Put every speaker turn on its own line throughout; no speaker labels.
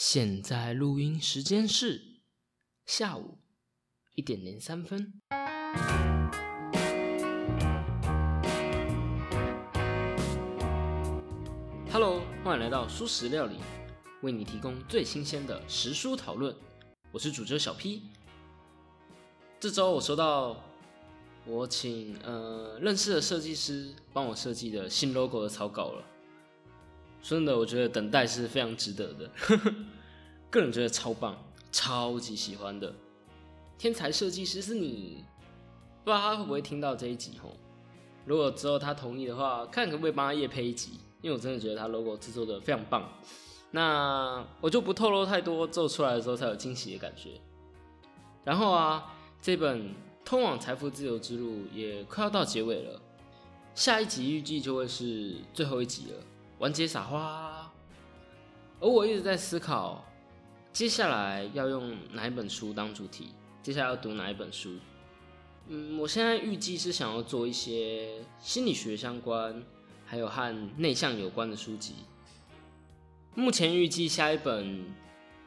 现在录音时间是下午一点零三分。Hello，欢迎来到素食料理，为你提供最新鲜的食书讨论。我是主角小 P。这周我收到我请呃认识的设计师帮我设计的新 logo 的草稿了。真的，我觉得等待是非常值得的，个人觉得超棒，超级喜欢的。天才设计师是你，不知道他会不会听到这一集吼？如果之后他同意的话，看可不可以帮他夜配一集，因为我真的觉得他 logo 制作的非常棒。那我就不透露太多，做出来的时候才有惊喜的感觉。然后啊，这本通往财富自由之路也快要到结尾了，下一集预计就会是最后一集了。完结撒花，而我一直在思考，接下来要用哪一本书当主题？接下来要读哪一本书？嗯，我现在预计是想要做一些心理学相关，还有和内向有关的书籍。目前预计下一本，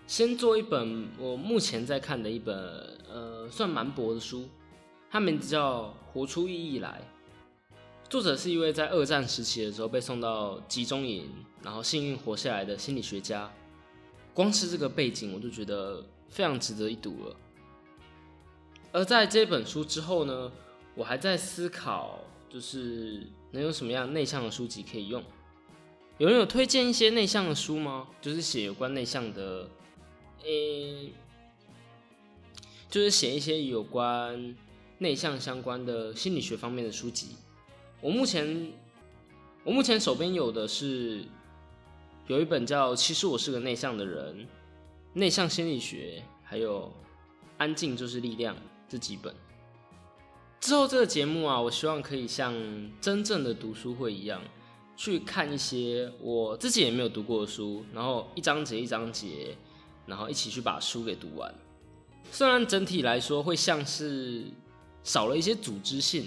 先做一本我目前在看的一本，呃，算蛮薄的书，它名字叫《活出意义来》。作者是一位在二战时期的时候被送到集中营，然后幸运活下来的心理学家。光是这个背景，我就觉得非常值得一读了。而在这本书之后呢，我还在思考，就是能有什么样内向的书籍可以用？有人有推荐一些内向的书吗？就是写有关内向的，诶，就是写一些有关内向相关的心理学方面的书籍。我目前，我目前手边有的是有一本叫《其实我是个内向的人》，内向心理学，还有《安静就是力量》这几本。之后这个节目啊，我希望可以像真正的读书会一样，去看一些我自己也没有读过的书，然后一章节一章节，然后一起去把书给读完。虽然整体来说会像是少了一些组织性。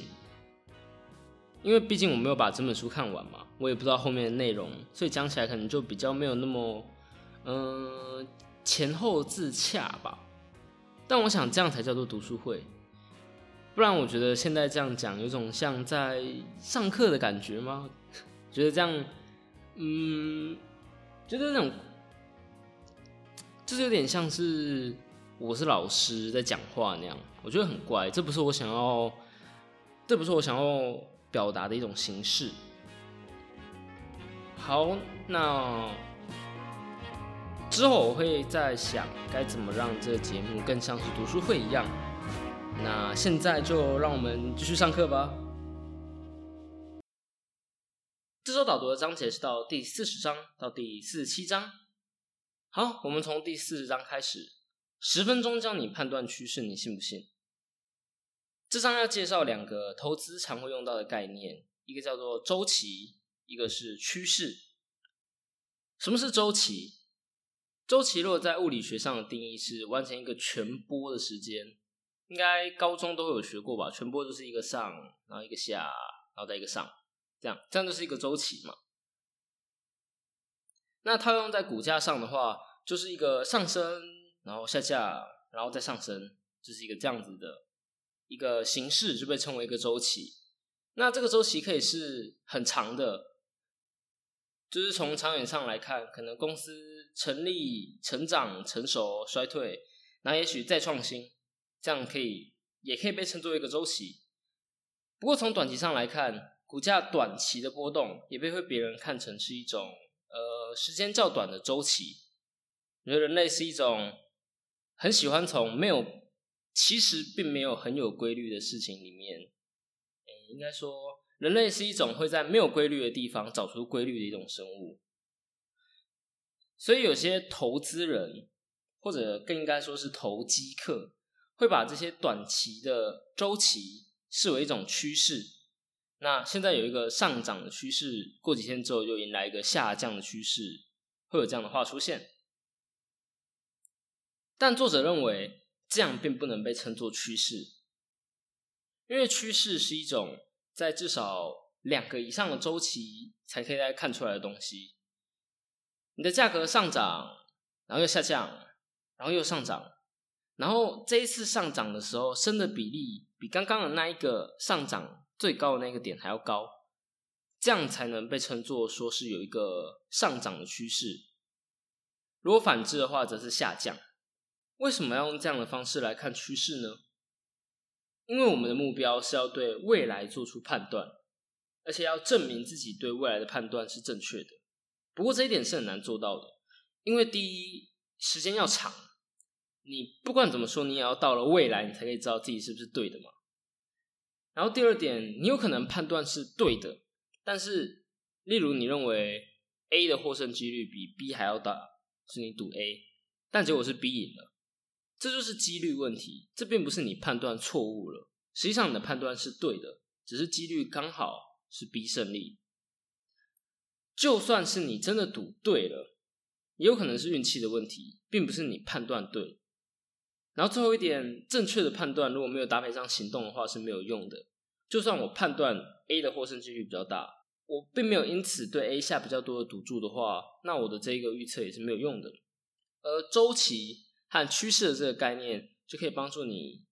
因为毕竟我没有把整本书看完嘛，我也不知道后面的内容，所以讲起来可能就比较没有那么，嗯，前后自洽吧。但我想这样才叫做读书会，不然我觉得现在这样讲有种像在上课的感觉吗？觉得这样，嗯，觉得那种，就是有点像是我是老师在讲话那样，我觉得很怪，这不是我想要，这不是我想要。表达的一种形式。好，那之后我会再想该怎么让这个节目更像是读书会一样。那现在就让我们继续上课吧。这周导读的章节是到第四十章到第四十七章。好，我们从第四十章开始，十分钟教你判断趋势，你信不信？这章要介绍两个投资常会用到的概念，一个叫做周期，一个是趋势。什么是周期？周期如果在物理学上的定义是完成一个全波的时间，应该高中都有学过吧？全波就是一个上，然后一个下，然后再一个上，这样这样就是一个周期嘛。那套用在股价上的话，就是一个上升，然后下下，然后再上升，就是一个这样子的。一个形式就被称为一个周期，那这个周期可以是很长的，就是从长远上来看，可能公司成立、成长、成熟、衰退，那也许再创新，这样可以也可以被称作一个周期。不过从短期上来看，股价短期的波动也被会别人看成是一种呃时间较短的周期。我觉得人类是一种很喜欢从没有。其实并没有很有规律的事情里面，诶，应该说人类是一种会在没有规律的地方找出规律的一种生物。所以有些投资人，或者更应该说是投机客，会把这些短期的周期视为一种趋势。那现在有一个上涨的趋势，过几天之后又迎来一个下降的趋势，会有这样的话出现。但作者认为。这样并不能被称作趋势，因为趋势是一种在至少两个以上的周期才可以来看出来的东西。你的价格上涨，然后又下降，然后又上涨，然后这一次上涨的时候，升的比例比刚刚的那一个上涨最高的那个点还要高，这样才能被称作说是有一个上涨的趋势。如果反之的话，则是下降。为什么要用这样的方式来看趋势呢？因为我们的目标是要对未来做出判断，而且要证明自己对未来的判断是正确的。不过这一点是很难做到的，因为第一，时间要长，你不管怎么说，你也要到了未来，你才可以知道自己是不是对的嘛。然后第二点，你有可能判断是对的，但是，例如你认为 A 的获胜几率比 B 还要大，是你赌 A，但结果是 B 赢了。这就是几率问题，这并不是你判断错误了，实际上你的判断是对的，只是几率刚好是 B 胜利。就算是你真的赌对了，也有可能是运气的问题，并不是你判断对。然后最后一点，正确的判断如果没有搭配上行动的话是没有用的。就算我判断 A 的获胜几率比较大，我并没有因此对 A 下比较多的赌注的话，那我的这一个预测也是没有用的。而周期。和趋势的这个概念，就可以帮助你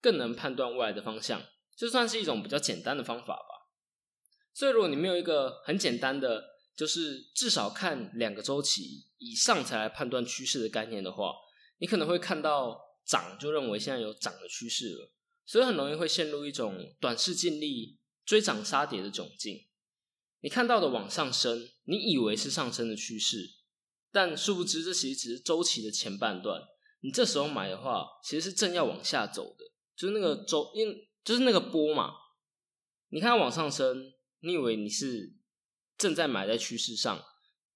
更能判断未来的方向，就算是一种比较简单的方法吧。所以，如果你没有一个很简单的，就是至少看两个周期以上才来判断趋势的概念的话，你可能会看到涨就认为现在有涨的趋势了，所以很容易会陷入一种短视尽力追涨杀跌的窘境。你看到的往上升，你以为是上升的趋势，但殊不知这其实只是周期的前半段。你这时候买的话，其实是正要往下走的，就是那个周，因就是那个波嘛。你看它往上升，你以为你是正在买在趋势上，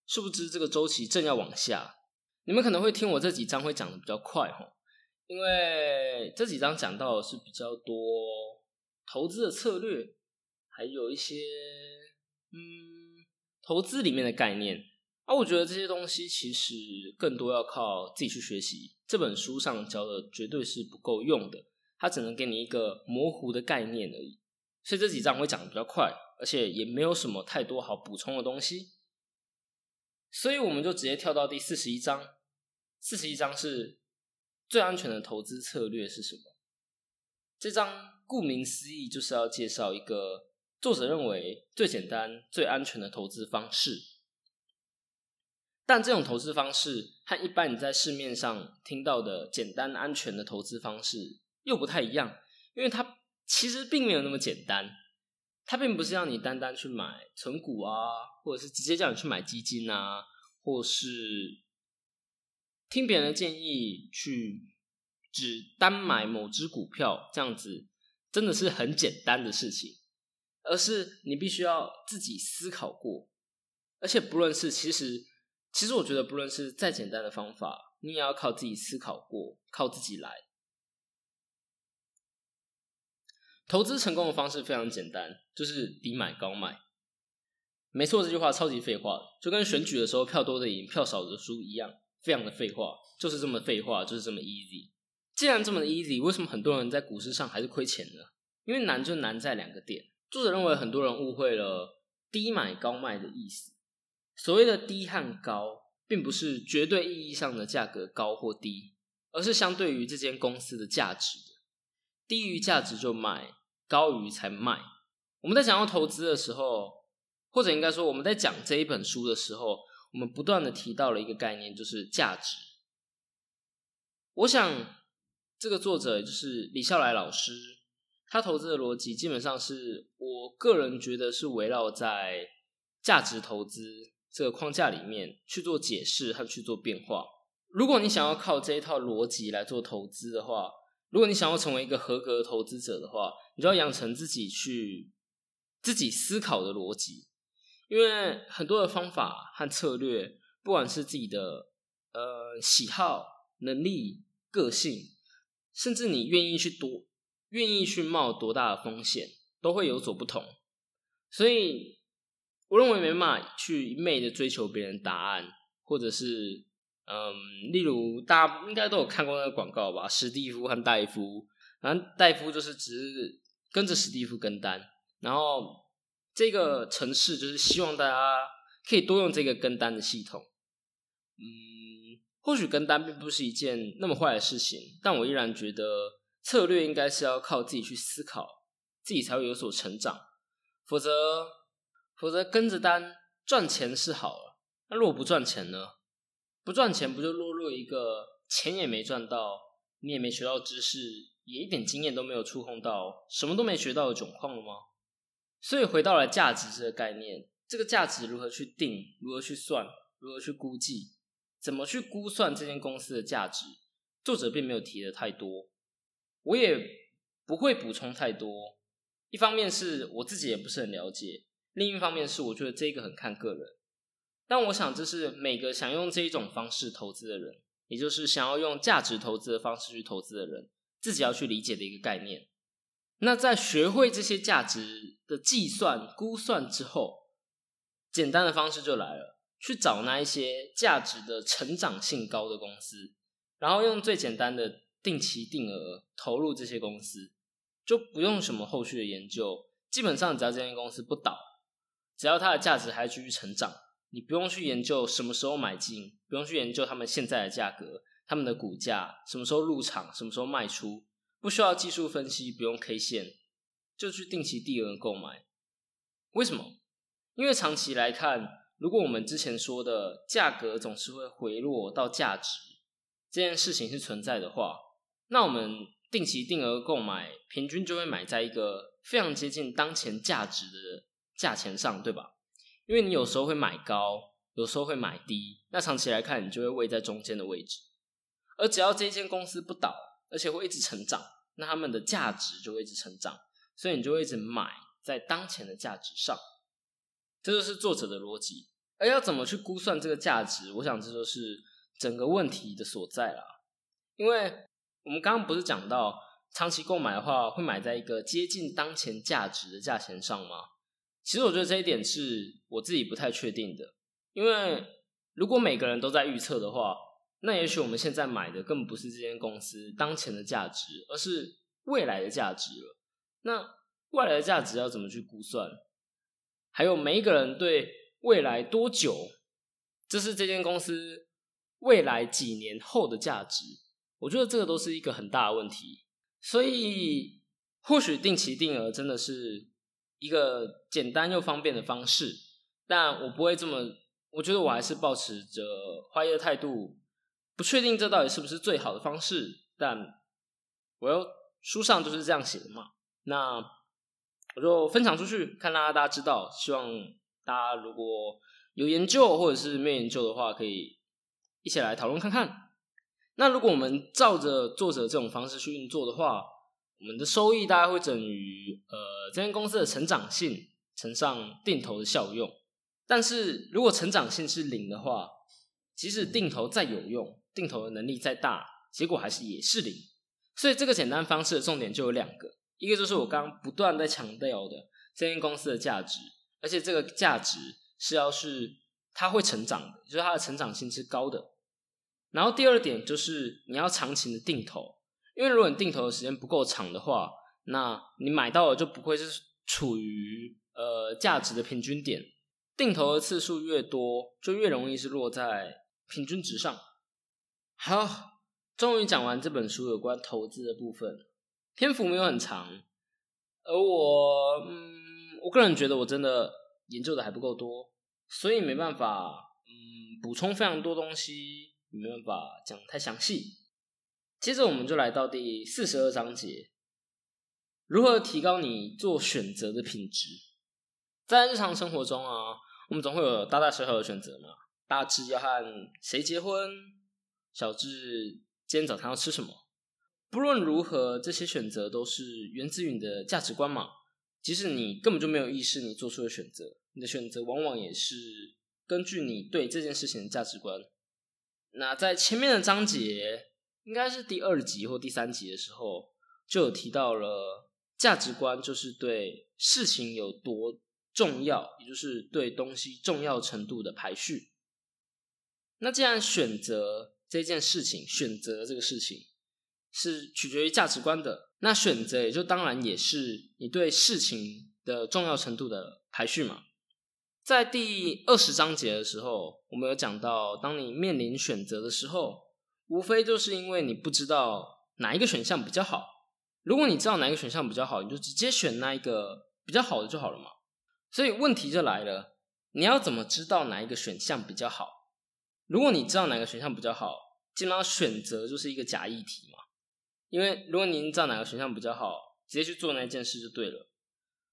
殊不知这个周期正要往下。你们可能会听我这几章会讲的比较快哈，因为这几章讲到的是比较多投资的策略，还有一些嗯投资里面的概念。啊，我觉得这些东西其实更多要靠自己去学习。这本书上教的绝对是不够用的，它只能给你一个模糊的概念而已。所以这几章会讲的比较快，而且也没有什么太多好补充的东西。所以我们就直接跳到第四十一章。四十一章是最安全的投资策略是什么？这章顾名思义就是要介绍一个作者认为最简单、最安全的投资方式。但这种投资方式和一般你在市面上听到的简单安全的投资方式又不太一样，因为它其实并没有那么简单。它并不是让你单单去买存股啊，或者是直接叫你去买基金啊，或是听别人的建议去只单买某只股票这样子，真的是很简单的事情。而是你必须要自己思考过，而且不论是其实。其实我觉得，不论是再简单的方法，你也要靠自己思考过，靠自己来。投资成功的方式非常简单，就是低买高卖。没错，这句话超级废话，就跟选举的时候票多的赢，票少的输一样，非常的废话，就是这么废话，就是这么 easy。既然这么 easy，为什么很多人在股市上还是亏钱呢？因为难就难在两个点。作者认为很多人误会了低买高卖的意思。所谓的低和高，并不是绝对意义上的价格高或低，而是相对于这间公司的价值的。低于价值就卖，高于才卖。我们在讲到投资的时候，或者应该说我们在讲这一本书的时候，我们不断的提到了一个概念，就是价值。我想，这个作者就是李笑来老师，他投资的逻辑基本上是我个人觉得是围绕在价值投资。这个框架里面去做解释和去做变化。如果你想要靠这一套逻辑来做投资的话，如果你想要成为一个合格的投资者的话，你就要养成自己去自己思考的逻辑。因为很多的方法和策略，不管是自己的呃喜好、能力、个性，甚至你愿意去多愿意去冒多大的风险，都会有所不同。所以。我认为没办法去一昧的追求别人答案，或者是嗯，例如大家应该都有看过那个广告吧，史蒂夫和戴夫，然后戴夫就是只是跟着史蒂夫跟单，然后这个城市就是希望大家可以多用这个跟单的系统，嗯，或许跟单并不是一件那么坏的事情，但我依然觉得策略应该是要靠自己去思考，自己才会有所成长。否则，否则跟着单赚钱是好了，那如果不赚钱呢？不赚钱不就落入一个钱也没赚到，你也没学到知识，也一点经验都没有触碰到，什么都没学到的窘况了吗？所以回到了价值这个概念，这个价值如何去定，如何去算，如何去估计？怎么去估算这间公司的价值？作者并没有提的太多，我也不会补充太多。一方面是我自己也不是很了解，另一方面是我觉得这个很看个人。但我想这是每个想用这一种方式投资的人，也就是想要用价值投资的方式去投资的人，自己要去理解的一个概念。那在学会这些价值的计算估算之后，简单的方式就来了。去找那一些价值的成长性高的公司，然后用最简单的定期定额投入这些公司，就不用什么后续的研究。基本上只要这间公司不倒，只要它的价值还继续成长，你不用去研究什么时候买进，不用去研究他们现在的价格、他们的股价什么时候入场、什么时候卖出，不需要技术分析，不用 K 线，就去定期定额购买。为什么？因为长期来看。如果我们之前说的价格总是会回落到价值这件事情是存在的话，那我们定期定额购买，平均就会买在一个非常接近当前价值的价钱上，对吧？因为你有时候会买高，有时候会买低，那长期来看，你就会位在中间的位置。而只要这间公司不倒，而且会一直成长，那他们的价值就会一直成长，所以你就会一直买在当前的价值上。这就是作者的逻辑。而要怎么去估算这个价值？我想这就是整个问题的所在啦。因为我们刚刚不是讲到长期购买的话，会买在一个接近当前价值的价钱上吗？其实我觉得这一点是我自己不太确定的。因为如果每个人都在预测的话，那也许我们现在买的根本不是这间公司当前的价值，而是未来的价值了。那未来的价值要怎么去估算？还有每一个人对。未来多久？这是这间公司未来几年后的价值。我觉得这个都是一个很大的问题。所以，或许定期定额真的是一个简单又方便的方式，但我不会这么。我觉得我还是保持着怀疑的态度，不确定这到底是不是最好的方式。但我要书上就是这样写的嘛，那我就分享出去，看大家大家知道，希望。大家如果有研究或者是没研究的话，可以一起来讨论看看。那如果我们照着作者这种方式去运作的话，我们的收益大概会等于呃这间公司的成长性乘上定投的效用。但是如果成长性是零的话，即使定投再有用，定投的能力再大，结果还是也是零。所以这个简单方式的重点就有两个，一个就是我刚刚不断在强调的这间公司的价值。而且这个价值是要是它会成长的，就是它的成长性是高的。然后第二点就是你要长期的定投，因为如果你定投的时间不够长的话，那你买到的就不会是处于呃价值的平均点。定投的次数越多，就越容易是落在平均值上。好，终于讲完这本书有关投资的部分，篇幅没有很长，而我嗯。我个人觉得我真的研究的还不够多，所以没办法，嗯，补充非常多东西，没办法讲太详细。接着我们就来到第四十二章节，如何提高你做选择的品质。在日常生活中啊，我们总会有大大小小的选择嘛，大致要和谁结婚，小至今天早餐要吃什么。不论如何，这些选择都是源自于你的价值观嘛。即使你根本就没有意识，你做出的选择，你的选择往往也是根据你对这件事情的价值观。那在前面的章节，应该是第二集或第三集的时候，就有提到了价值观就是对事情有多重要，也就是对东西重要程度的排序。那既然选择这件事情，选择这个事情是取决于价值观的。那选择也就当然也是你对事情的重要程度的排序嘛。在第二十章节的时候，我们有讲到，当你面临选择的时候，无非就是因为你不知道哪一个选项比较好。如果你知道哪一个选项比较好，你就直接选那一个比较好的就好了嘛。所以问题就来了，你要怎么知道哪一个选项比较好？如果你知道哪个选项比较好，基本上选择就是一个假议题嘛。因为如果您知道哪个选项比较好，直接去做那件事就对了。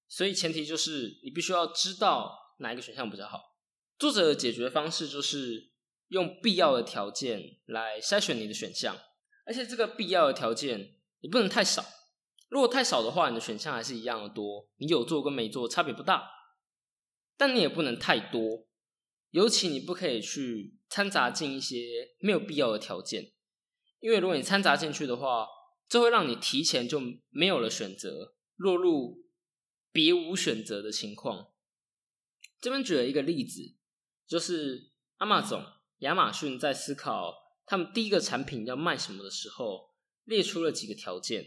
所以前提就是你必须要知道哪一个选项比较好。作者的解决方式就是用必要的条件来筛选你的选项，而且这个必要的条件你不能太少。如果太少的话，你的选项还是一样的多，你有做跟没做差别不大。但你也不能太多，尤其你不可以去掺杂进一些没有必要的条件，因为如果你掺杂进去的话，这会让你提前就没有了选择，落入别无选择的情况。这边举了一个例子，就是阿玛总亚马逊在思考他们第一个产品要卖什么的时候，列出了几个条件。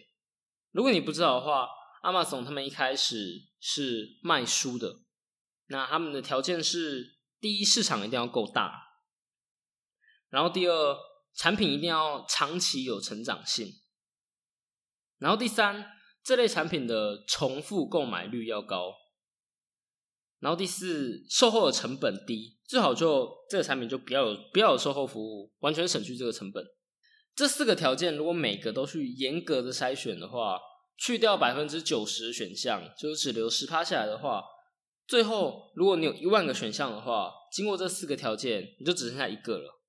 如果你不知道的话，阿玛总他们一开始是卖书的，那他们的条件是：第一，市场一定要够大；然后第二，产品一定要长期有成长性。然后第三，这类产品的重复购买率要高。然后第四，售后的成本低，最好就这个产品就不要有不要有售后服务，完全省去这个成本。这四个条件，如果每个都去严格的筛选的话，去掉百分之九十的选项，就是只留十趴下来的话，最后如果你有一万个选项的话，经过这四个条件，你就只剩下一个了。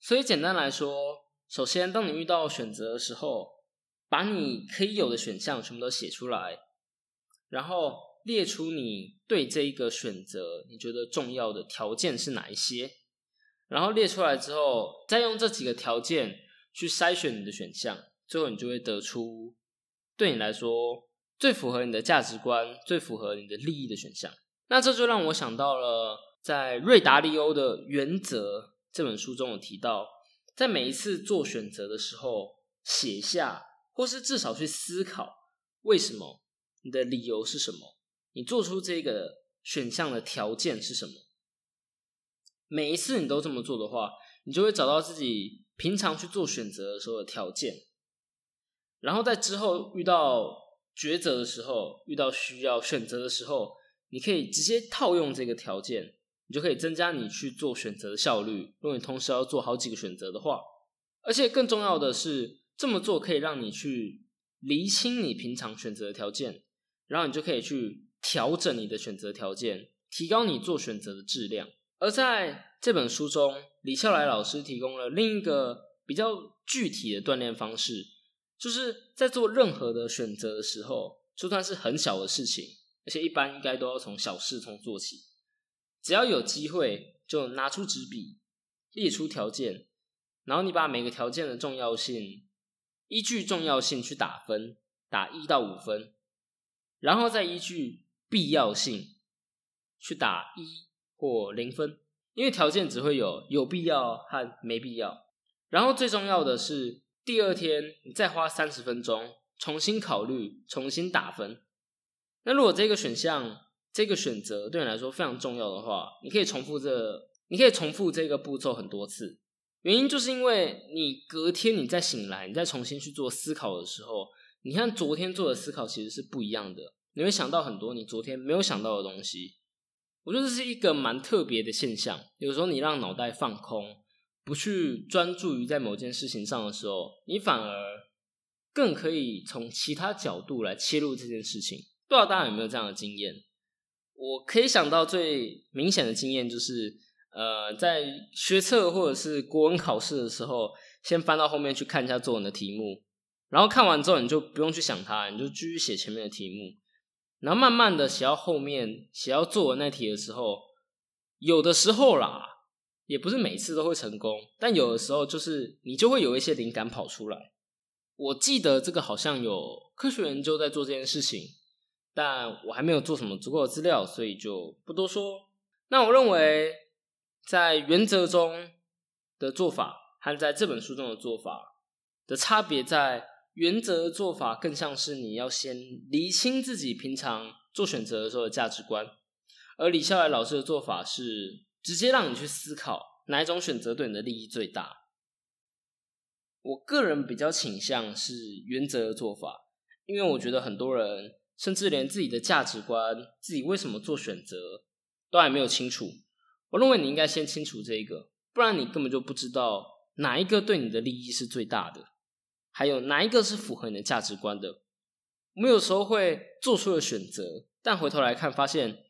所以简单来说，首先当你遇到选择的时候，把你可以有的选项全部都写出来，然后列出你对这一个选择你觉得重要的条件是哪一些，然后列出来之后，再用这几个条件去筛选你的选项，最后你就会得出对你来说最符合你的价值观、最符合你的利益的选项。那这就让我想到了在瑞达利欧的原则这本书中有提到，在每一次做选择的时候写下。或是至少去思考为什么你的理由是什么？你做出这个选项的条件是什么？每一次你都这么做的话，你就会找到自己平常去做选择的时候的条件，然后在之后遇到抉择的时候，遇到需要选择的时候，你可以直接套用这个条件，你就可以增加你去做选择的效率。如果你同时要做好几个选择的话，而且更重要的是。这么做可以让你去厘清你平常选择的条件，然后你就可以去调整你的选择条件，提高你做选择的质量。而在这本书中，李笑来老师提供了另一个比较具体的锻炼方式，就是在做任何的选择的时候，就算是很小的事情，而且一般应该都要从小事从做起，只要有机会就拿出纸笔，列出条件，然后你把每个条件的重要性。依据重要性去打分，打一到五分，然后再依据必要性去打一或零分，因为条件只会有有必要和没必要。然后最重要的是，第二天你再花三十分钟重新考虑，重新打分。那如果这个选项、这个选择对你来说非常重要的话，你可以重复这，你可以重复这个步骤很多次。原因就是因为你隔天你再醒来，你再重新去做思考的时候，你看昨天做的思考其实是不一样的，你会想到很多你昨天没有想到的东西。我觉得这是一个蛮特别的现象。有时候你让脑袋放空，不去专注于在某件事情上的时候，你反而更可以从其他角度来切入这件事情。不知道大家有没有这样的经验？我可以想到最明显的经验就是。呃，在学测或者是国文考试的时候，先翻到后面去看一下作文的题目，然后看完之后你就不用去想它，你就继续写前面的题目，然后慢慢的写到后面写到作文那题的时候，有的时候啦，也不是每次都会成功，但有的时候就是你就会有一些灵感跑出来。我记得这个好像有科学研究在做这件事情，但我还没有做什么足够的资料，所以就不多说。那我认为。在原则中的做法和在这本书中的做法的差别，在原则做法更像是你要先厘清自己平常做选择的时候的价值观，而李笑来老师的做法是直接让你去思考哪一种选择对你的利益最大。我个人比较倾向是原则的做法，因为我觉得很多人甚至连自己的价值观、自己为什么做选择都还没有清楚。我认为你应该先清楚这个，不然你根本就不知道哪一个对你的利益是最大的，还有哪一个是符合你的价值观的。我们有时候会做出了选择，但回头来看发现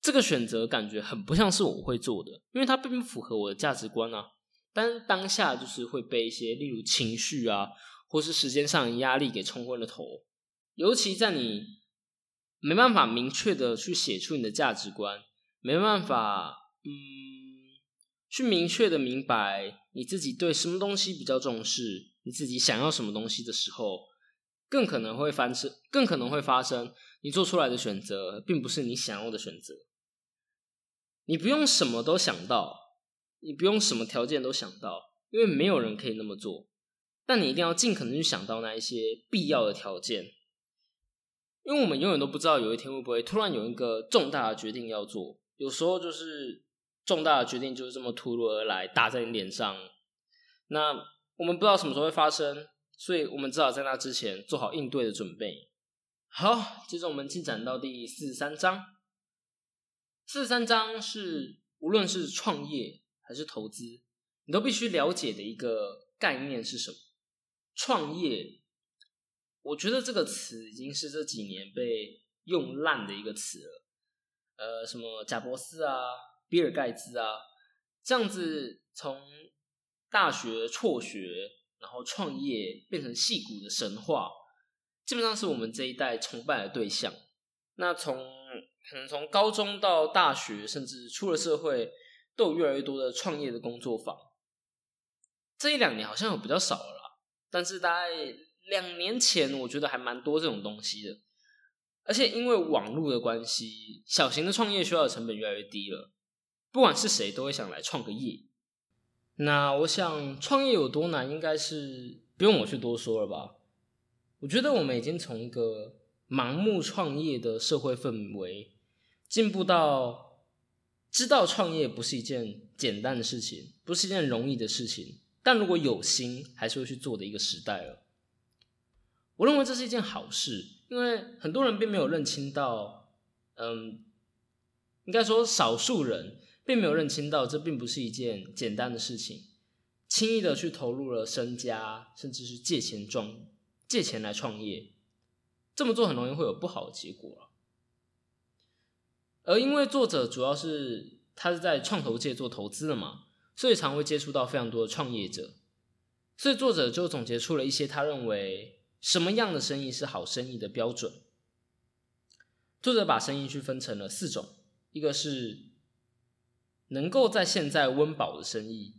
这个选择感觉很不像是我会做的，因为它并不符合我的价值观啊。但当下就是会被一些，例如情绪啊，或是时间上的压力给冲昏了头。尤其在你没办法明确的去写出你的价值观，没办法，嗯，去明确的明白你自己对什么东西比较重视，你自己想要什么东西的时候，更可能会发生，更可能会发生，你做出来的选择并不是你想要的选择。你不用什么都想到。你不用什么条件都想到，因为没有人可以那么做。但你一定要尽可能去想到那一些必要的条件，因为我们永远都不知道有一天会不会突然有一个重大的决定要做。有时候就是重大的决定就是这么突如而来打在你脸上，那我们不知道什么时候会发生，所以我们至少在那之前做好应对的准备。好，接着我们进展到第四十三章。四十三章是无论是创业。还是投资，你都必须了解的一个概念是什么？创业，我觉得这个词已经是这几年被用烂的一个词了。呃，什么贾伯斯啊、比尔盖茨啊，这样子从大学辍学，然后创业变成戏骨的神话，基本上是我们这一代崇拜的对象。那从可能从高中到大学，甚至出了社会。都有越来越多的创业的工作坊，这一两年好像有比较少了啦。但是大概两年前，我觉得还蛮多这种东西的。而且因为网络的关系，小型的创业需要的成本越来越低了。不管是谁，都会想来创个业。那我想创业有多难，应该是不用我去多说了吧？我觉得我们已经从一个盲目创业的社会氛围，进步到。知道创业不是一件简单的事情，不是一件容易的事情，但如果有心，还是会去做的一个时代了。我认为这是一件好事，因为很多人并没有认清到，嗯，应该说少数人并没有认清到，这并不是一件简单的事情，轻易的去投入了身家，甚至是借钱装借钱来创业，这么做很容易会有不好的结果而因为作者主要是他是在创投界做投资的嘛，所以常会接触到非常多的创业者，所以作者就总结出了一些他认为什么样的生意是好生意的标准。作者把生意去分成了四种，一个是能够在现在温饱的生意，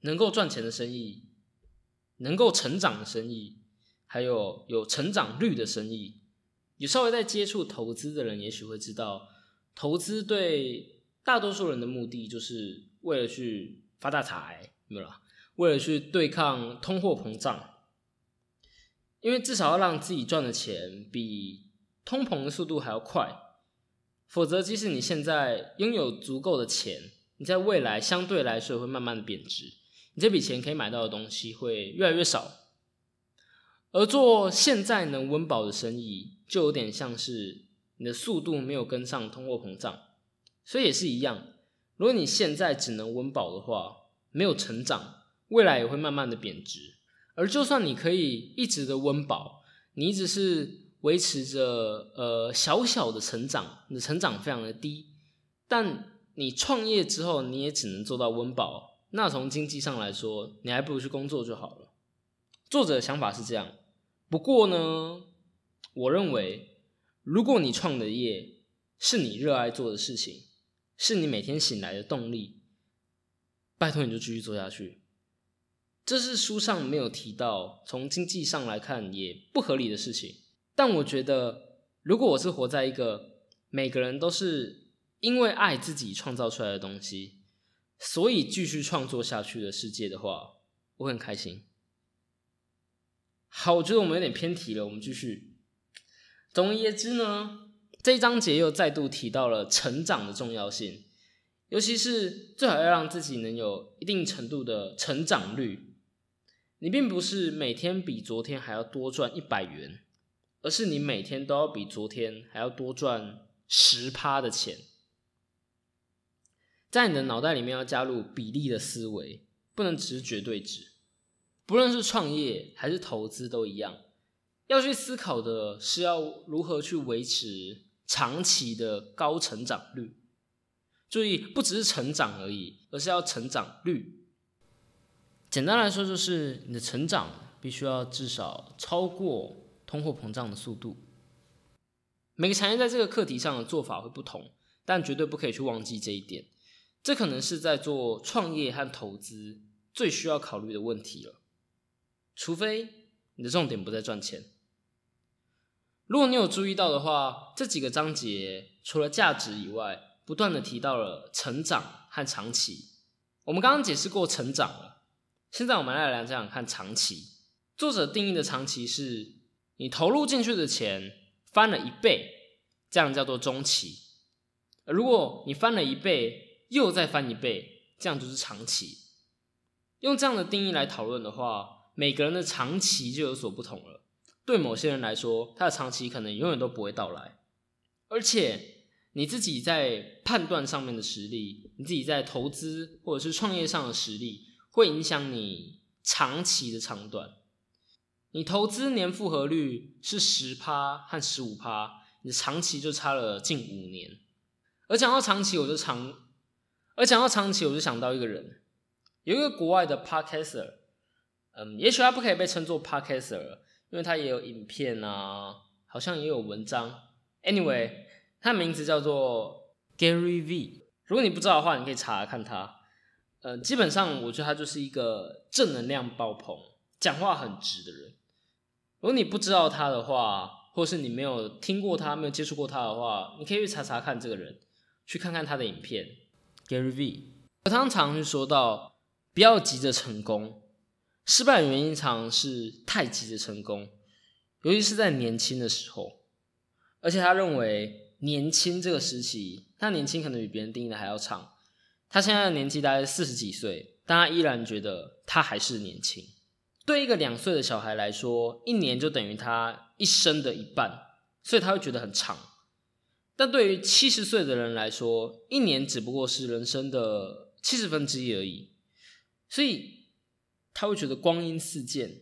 能够赚钱的生意，能够成长的生意，还有有成长率的生意。有稍微在接触投资的人，也许会知道。投资对大多数人的目的，就是为了去发大财，没有了，为了去对抗通货膨胀。因为至少要让自己赚的钱比通膨的速度还要快，否则即使你现在拥有足够的钱，你在未来相对来说会慢慢的贬值，你这笔钱可以买到的东西会越来越少。而做现在能温饱的生意，就有点像是。你的速度没有跟上通货膨胀，所以也是一样。如果你现在只能温饱的话，没有成长，未来也会慢慢的贬值。而就算你可以一直的温饱，你一直是维持着呃小小的成长，你的成长非常的低，但你创业之后，你也只能做到温饱。那从经济上来说，你还不如去工作就好了。作者的想法是这样。不过呢，我认为。如果你创的业是你热爱做的事情，是你每天醒来的动力，拜托你就继续做下去。这是书上没有提到，从经济上来看也不合理的事情。但我觉得，如果我是活在一个每个人都是因为爱自己创造出来的东西，所以继续创作下去的世界的话，我很开心。好，我觉得我们有点偏题了，我们继续。总而言之呢，这一章节又再度提到了成长的重要性，尤其是最好要让自己能有一定程度的成长率。你并不是每天比昨天还要多赚一百元，而是你每天都要比昨天还要多赚十趴的钱。在你的脑袋里面要加入比例的思维，不能只是绝对值。不论是创业还是投资都一样，要去思考的是要如何去维持长期的高成长率。注意，不只是成长而已，而是要成长率。简单来说，就是你的成长必须要至少超过通货膨胀的速度。每个产业在这个课题上的做法会不同，但绝对不可以去忘记这一点。这可能是在做创业和投资最需要考虑的问题了。除非你的重点不在赚钱。如果你有注意到的话，这几个章节除了价值以外，不断的提到了成长和长期。我们刚刚解释过成长了。现在我们来讲讲看长期。作者定义的长期是，你投入进去的钱翻了一倍，这样叫做中期。如果你翻了一倍又再翻一倍，这样就是长期。用这样的定义来讨论的话，每个人的长期就有所不同了。对某些人来说，他的长期可能永远都不会到来。而且你自己在判断上面的实力，你自己在投资或者是创业上的实力。会影响你长期的长短。你投资年复合率是十趴和十五趴，你的长期就差了近五年。而讲到长期，我就长，而讲到长期，我就想到一个人，有一个国外的 podcaster，嗯，也许他不可以被称作 podcaster，因为他也有影片啊，好像也有文章。Anyway，他的名字叫做 Gary V。如果你不知道的话，你可以查看他。呃，基本上我觉得他就是一个正能量爆棚、讲话很直的人。如果你不知道他的话，或是你没有听过他、没有接触过他的话，你可以去查查看这个人，去看看他的影片。Gary V，我常常去说到，不要急着成功，失败的原因常是太急着成功，尤其是在年轻的时候。而且他认为年轻这个时期，他年轻可能比别人定义的还要长。他现在的年纪大概四十几岁，但他依然觉得他还是年轻。对一个两岁的小孩来说，一年就等于他一生的一半，所以他会觉得很长。但对于七十岁的人来说，一年只不过是人生的七十分之一而已，所以他会觉得光阴似箭。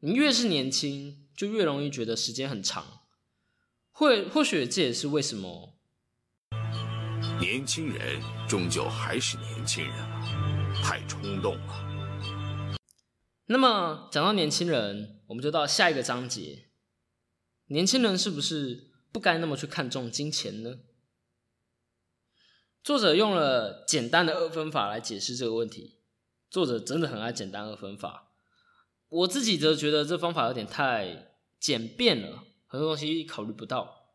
你越是年轻，就越容易觉得时间很长。或或许这也是为什么。
年轻人终究还是年轻人啊，太冲动了。
那么讲到年轻人，我们就到下一个章节。年轻人是不是不该那么去看重金钱呢？作者用了简单的二分法来解释这个问题。作者真的很爱简单二分法，我自己则觉得这方法有点太简便了，很多东西考虑不到。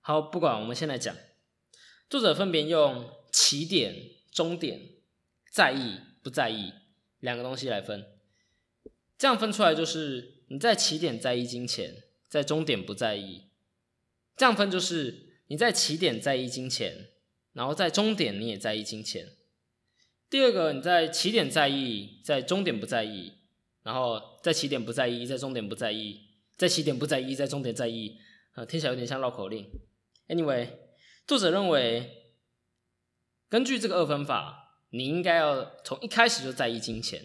好，不管，我们先来讲。作者分别用起点、终点、在意不在意两个东西来分，这样分出来就是你在起点在意金钱，在终点不在意；这样分就是你在起点在意金钱，然后在终点你也在意金钱。第二个，你在起点在意，在终点不在意，然后在起点不在意，在终点不在意，在起点不在意，在终点在意，呃，听起来有点像绕口令。Anyway。作者认为，根据这个二分法，你应该要从一开始就在意金钱，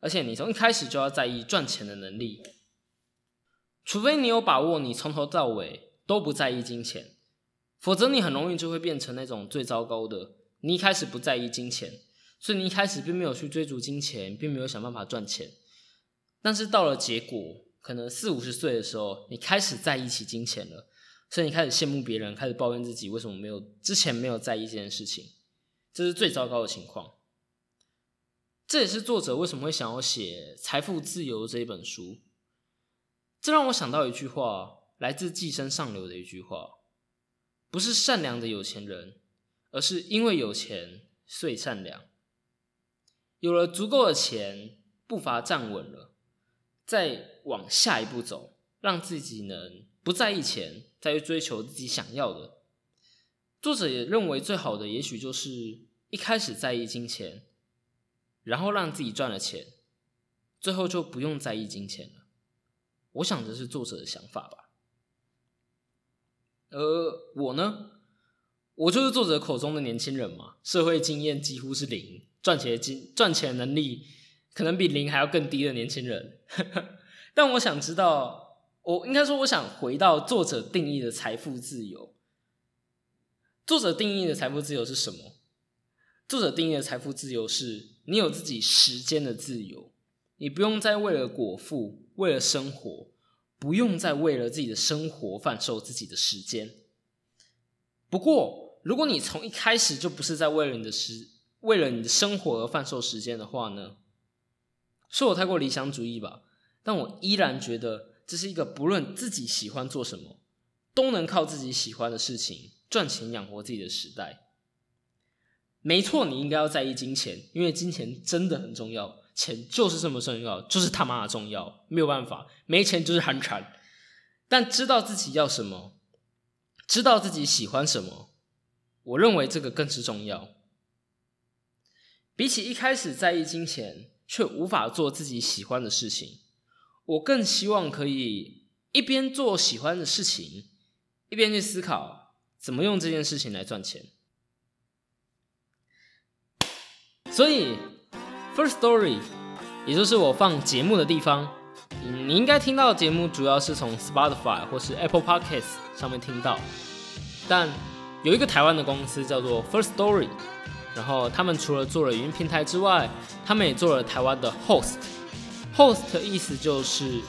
而且你从一开始就要在意赚钱的能力。除非你有把握，你从头到尾都不在意金钱，否则你很容易就会变成那种最糟糕的。你一开始不在意金钱，所以你一开始并没有去追逐金钱，并没有想办法赚钱。但是到了结果，可能四五十岁的时候，你开始在意起金钱了。所以你开始羡慕别人，开始抱怨自己为什么没有之前没有在意这件事情，这是最糟糕的情况。这也是作者为什么会想要写《财富自由》这一本书。这让我想到一句话，来自《寄生上流》的一句话：不是善良的有钱人，而是因为有钱所以善良。有了足够的钱，步伐站稳了，再往下一步走，让自己能不在意钱，再去追求自己想要的。作者也认为最好的，也许就是一开始在意金钱，然后让自己赚了钱，最后就不用在意金钱了。我想这是作者的想法吧。而我呢，我就是作者口中的年轻人嘛，社会经验几乎是零，赚钱经赚钱能力可能比零还要更低的年轻人。但我想知道，我应该说，我想回到作者定义的财富自由。作者定义的财富自由是什么？作者定义的财富自由是你有自己时间的自由，你不用再为了果腹，为了生活。不用再为了自己的生活贩售自己的时间。不过，如果你从一开始就不是在为了你的时，为了你的生活而贩售时间的话呢？说我太过理想主义吧，但我依然觉得这是一个不论自己喜欢做什么，都能靠自己喜欢的事情赚钱养活自己的时代。没错，你应该要在意金钱，因为金钱真的很重要。钱就是这么重要，就是他妈的重要，没有办法，没钱就是寒蝉。但知道自己要什么，知道自己喜欢什么，我认为这个更是重要。比起一开始在意金钱却无法做自己喜欢的事情，我更希望可以一边做喜欢的事情，一边去思考怎么用这件事情来赚钱。所以。First Story，也就是我放节目的地方。你应该听到节目主要是从 Spotify 或是 Apple Podcasts 上面听到。但有一个台湾的公司叫做 First Story，然后他们除了做了语音平台之外，他们也做了台湾的 Host。Host 的意思就是，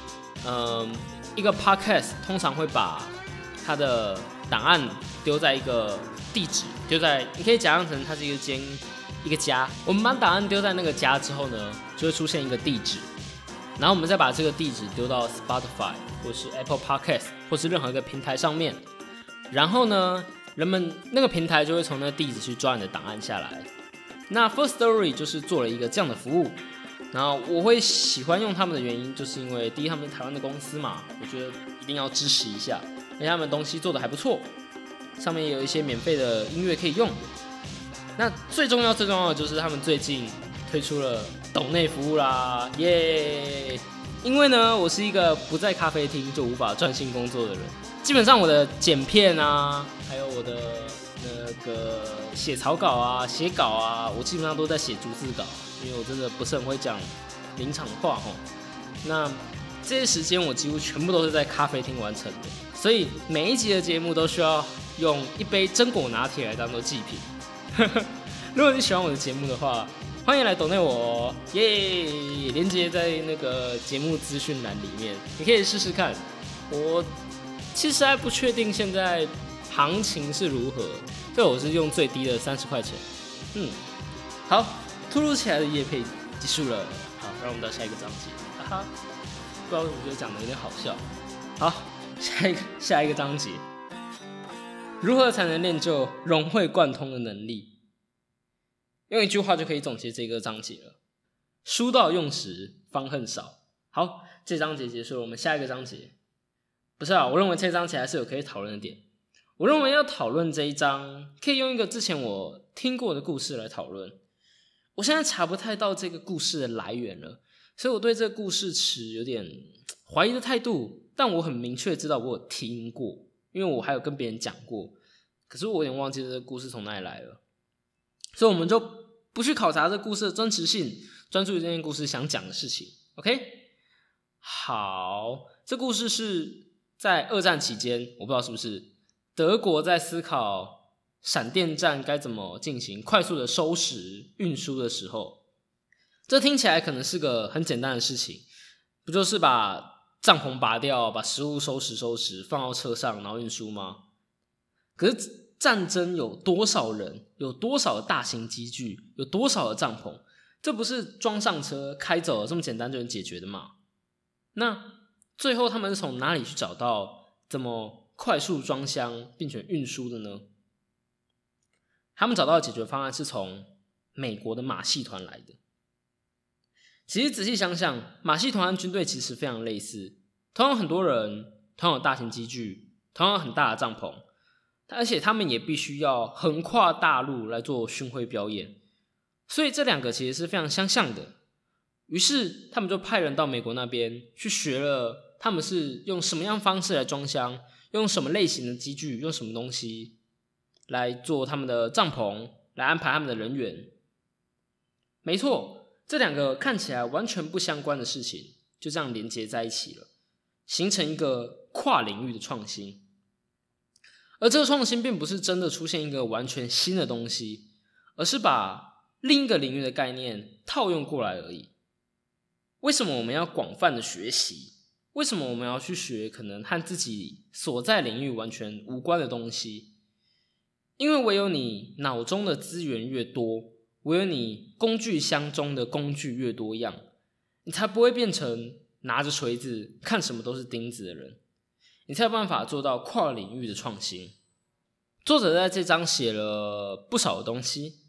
嗯，一个 Podcast 通常会把它的档案丢在一个地址，丢在你可以假象成它是一个间。一个家，我们把档案丢在那个家之后呢，就会出现一个地址，然后我们再把这个地址丢到 Spotify 或是 Apple Podcast 或是任何一个平台上面，然后呢，人们那个平台就会从那个地址去抓你的档案下来。那 First Story 就是做了一个这样的服务，然后我会喜欢用他们的原因，就是因为第一，他们台湾的公司嘛，我觉得一定要支持一下，而且他们东西做的还不错，上面也有一些免费的音乐可以用。那最重要、最重要的就是他们最近推出了抖内服务啦，耶！因为呢，我是一个不在咖啡厅就无法专心工作的人，基本上我的剪片啊，还有我的那个写草稿啊、写稿啊，我基本上都在写逐字稿，因为我真的不是很会讲临场话吼。那这些时间我几乎全部都是在咖啡厅完成的，所以每一集的节目都需要用一杯榛果拿铁来当做祭品。如果你喜欢我的节目的话，欢迎来抖内我耶！连接在那个节目资讯栏里面，你可以试试看。我其实还不确定现在行情是如何，所以我是用最低的三十块钱。嗯，好，突如其来的夜配结束了，好，让我们到下一个章节。哈哈，不知道为什么觉得讲的有点好笑。好，下一个下一个章节。如何才能练就融会贯通的能力？用一句话就可以总结这个章节了：书到用时方恨少。好，这章节结束了，我们下一个章节。不是啊，我认为这章节还是有可以讨论的点。我认为要讨论这一章，可以用一个之前我听过的故事来讨论。我现在查不太到这个故事的来源了，所以我对这个故事持有点怀疑的态度。但我很明确知道，我有听过。因为我还有跟别人讲过，可是我有点忘记这个故事从哪里来了，所以我们就不去考察这故事的真实性，专注于这件故事想讲的事情。OK，好，这故事是在二战期间，我不知道是不是德国在思考闪电战该怎么进行快速的收拾运输的时候，这听起来可能是个很简单的事情，不就是把。帐篷拔掉，把食物收拾收拾，放到车上，然后运输吗？可是战争有多少人，有多少的大型机具，有多少的帐篷？这不是装上车开走了这么简单就能解决的吗？那最后他们是从哪里去找到怎么快速装箱并且运输的呢？他们找到的解决方案是从美国的马戏团来的。其实仔细想想，马戏团和军队其实非常类似。同样很多人，同样有大型机具，同样很大的帐篷，而且他们也必须要横跨大陆来做巡回表演，所以这两个其实是非常相像的。于是他们就派人到美国那边去学了，他们是用什么样方式来装箱，用什么类型的机具，用什么东西来做他们的帐篷，来安排他们的人员。没错，这两个看起来完全不相关的事情，就这样连接在一起了。形成一个跨领域的创新，而这个创新并不是真的出现一个完全新的东西，而是把另一个领域的概念套用过来而已。为什么我们要广泛的学习？为什么我们要去学可能和自己所在领域完全无关的东西？因为唯有你脑中的资源越多，唯有你工具箱中的工具越多样，你才不会变成。拿着锤子看什么都是钉子的人，你才有办法做到跨领域的创新。作者在这章写了不少的东西，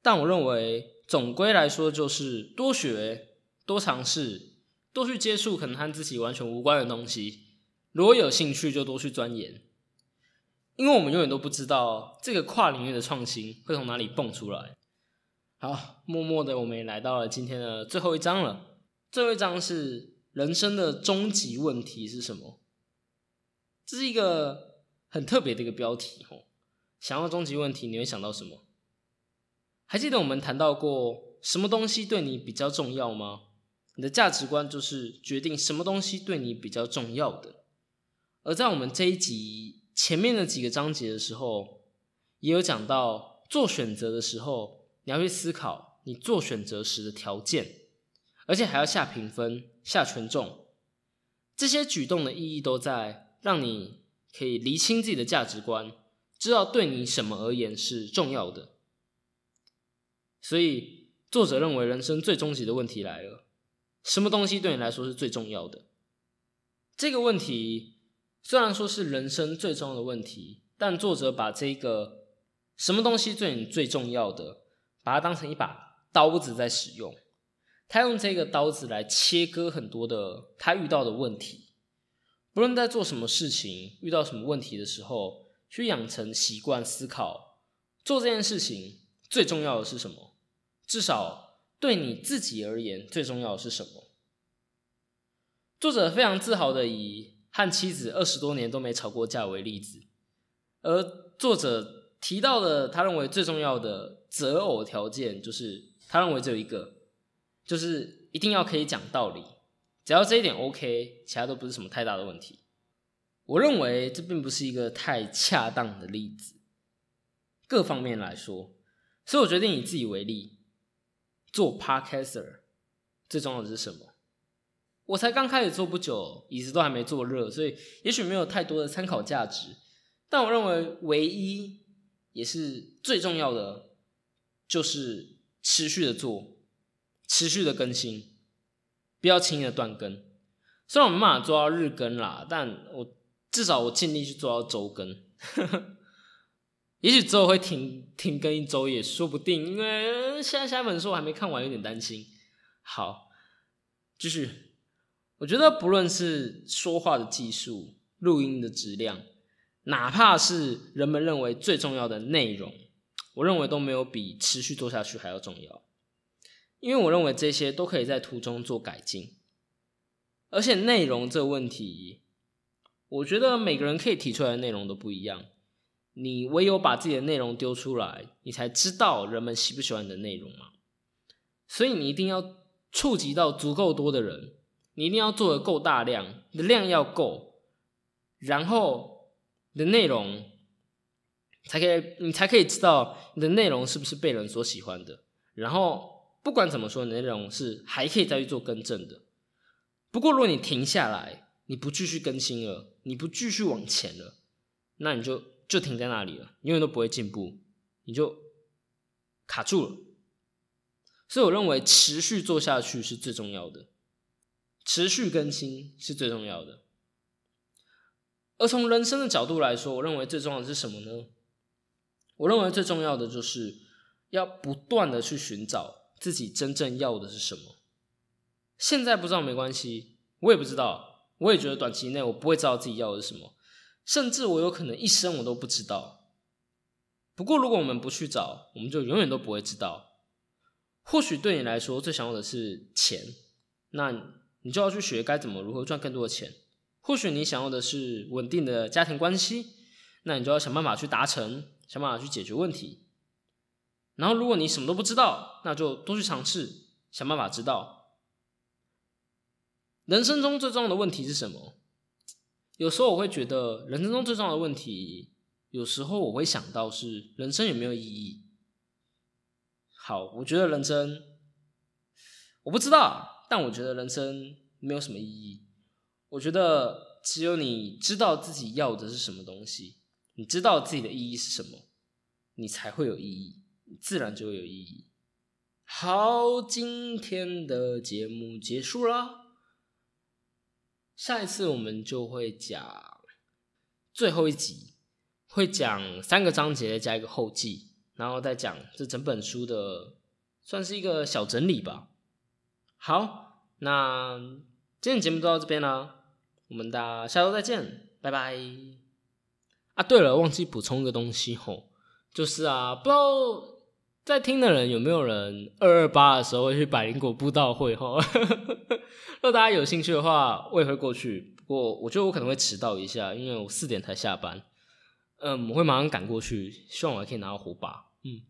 但我认为总归来说就是多学、多尝试、多去接触可能和自己完全无关的东西。如果有兴趣，就多去钻研，因为我们永远都不知道这个跨领域的创新会从哪里蹦出来。好，默默的，我们也来到了今天的最后一章了。最后一章是。人生的终极问题是什么？这是一个很特别的一个标题哦。想要终极问题，你会想到什么？还记得我们谈到过什么东西对你比较重要吗？你的价值观就是决定什么东西对你比较重要的。而在我们这一集前面的几个章节的时候，也有讲到做选择的时候，你要去思考你做选择时的条件。而且还要下评分、下权重，这些举动的意义都在让你可以厘清自己的价值观，知道对你什么而言是重要的。所以，作者认为人生最终极的问题来了：什么东西对你来说是最重要的？这个问题虽然说是人生最重要的问题，但作者把这个什么东西对你最重要的，把它当成一把刀子在使用。他用这个刀子来切割很多的他遇到的问题，不论在做什么事情、遇到什么问题的时候，去养成习惯思考，做这件事情最重要的是什么？至少对你自己而言，最重要的是什么？作者非常自豪的以和妻子二十多年都没吵过架为例子，而作者提到的他认为最重要的择偶条件，就是他认为只有一个。就是一定要可以讲道理，只要这一点 OK，其他都不是什么太大的问题。我认为这并不是一个太恰当的例子，各方面来说，所以我决定以自己为例，做 Podcaster 最重要的是什么？我才刚开始做不久，椅子都还没坐热，所以也许没有太多的参考价值。但我认为唯一也是最重要的，就是持续的做。持续的更新，不要轻易的断更。虽然我没办法做到日更啦，但我至少我尽力去做到周更。也许之后会停停更一周也说不定，因为现在下一本书我还没看完，有点担心。好，继续。我觉得不论是说话的技术、录音的质量，哪怕是人们认为最重要的内容，我认为都没有比持续做下去还要重要。因为我认为这些都可以在途中做改进，而且内容这个问题，我觉得每个人可以提出来的内容都不一样。你唯有把自己的内容丢出来，你才知道人们喜不喜欢你的内容嘛。所以你一定要触及到足够多的人，你一定要做的够大量，你的量要够，然后你的内容才可以，你才可以知道你的内容是不是被人所喜欢的，然后。不管怎么说，你内容是还可以再去做更正的。不过，如果你停下来，你不继续更新了，你不继续往前了，那你就就停在那里了，永远都不会进步，你就卡住了。所以，我认为持续做下去是最重要的，持续更新是最重要的。而从人生的角度来说，我认为最重要的是什么呢？我认为最重要的就是要不断的去寻找。自己真正要的是什么？现在不知道没关系，我也不知道，我也觉得短期内我不会知道自己要的是什么，甚至我有可能一生我都不知道。不过如果我们不去找，我们就永远都不会知道。或许对你来说最想要的是钱，那你就要去学该怎么如何赚更多的钱。或许你想要的是稳定的家庭关系，那你就要想办法去达成，想办法去解决问题。然后如果你什么都不知道，那就多去尝试，想办法知道。人生中最重要的问题是什么？有时候我会觉得，人生中最重要的问题，有时候我会想到是人生有没有意义。好，我觉得人生，我不知道，但我觉得人生没有什么意义。我觉得只有你知道自己要的是什么东西，你知道自己的意义是什么，你才会有意义，自然就会有意义。好，今天的节目结束了，下一次我们就会讲最后一集，会讲三个章节加一个后记，然后再讲这整本书的，算是一个小整理吧。好，那今天节目就到这边了。我们大家下周再见，拜拜。啊，对了，忘记补充一个东西吼，就是啊，不知道在听的人有没有人二二八的时候会去百灵果布道会吼？如果大家有兴趣的话，我也会过去。不过我觉得我可能会迟到一下，因为我四点才下班。嗯，我会马上赶过去，希望我还可以拿到火把。嗯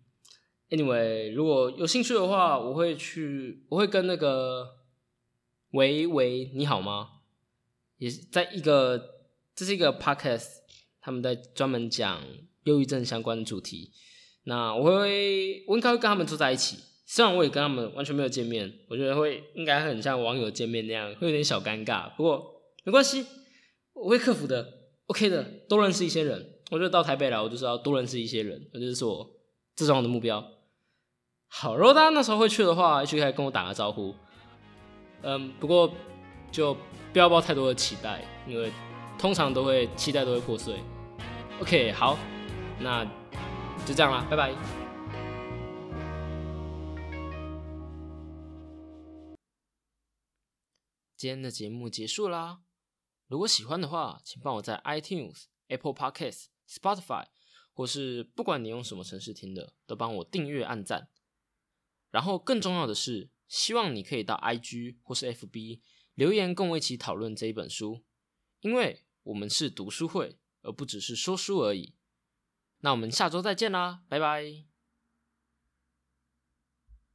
，Anyway，如果有兴趣的话，我会去，我会跟那个喂喂，你好吗？也是在一个，这是一个 podcast，他们在专门讲忧郁症相关的主题。那我会，我应该会跟他们坐在一起。虽然我也跟他们完全没有见面，我觉得会应该很像网友见面那样，会有点小尴尬。不过没关系，我会克服的，OK 的。多认识一些人，我觉得到台北来，我就是要多认识一些人，这就是我最重要的目标。好，如果大家那时候会去的话，就可以跟我打个招呼。嗯，不过就。不要抱太多的期待，因为通常都会期待都会破碎。OK，好，那就这样啦，拜拜。今天的节目结束啦，如果喜欢的话，请帮我在 iTunes、Apple Podcasts、Spotify，或是不管你用什么城市听的，都帮我订阅、按赞。然后更重要的是，希望你可以到 IG 或是 FB。留言跟我一起讨论这一本书，因为我们是读书会，而不只是说书而已。那我们下周再见啦，拜拜。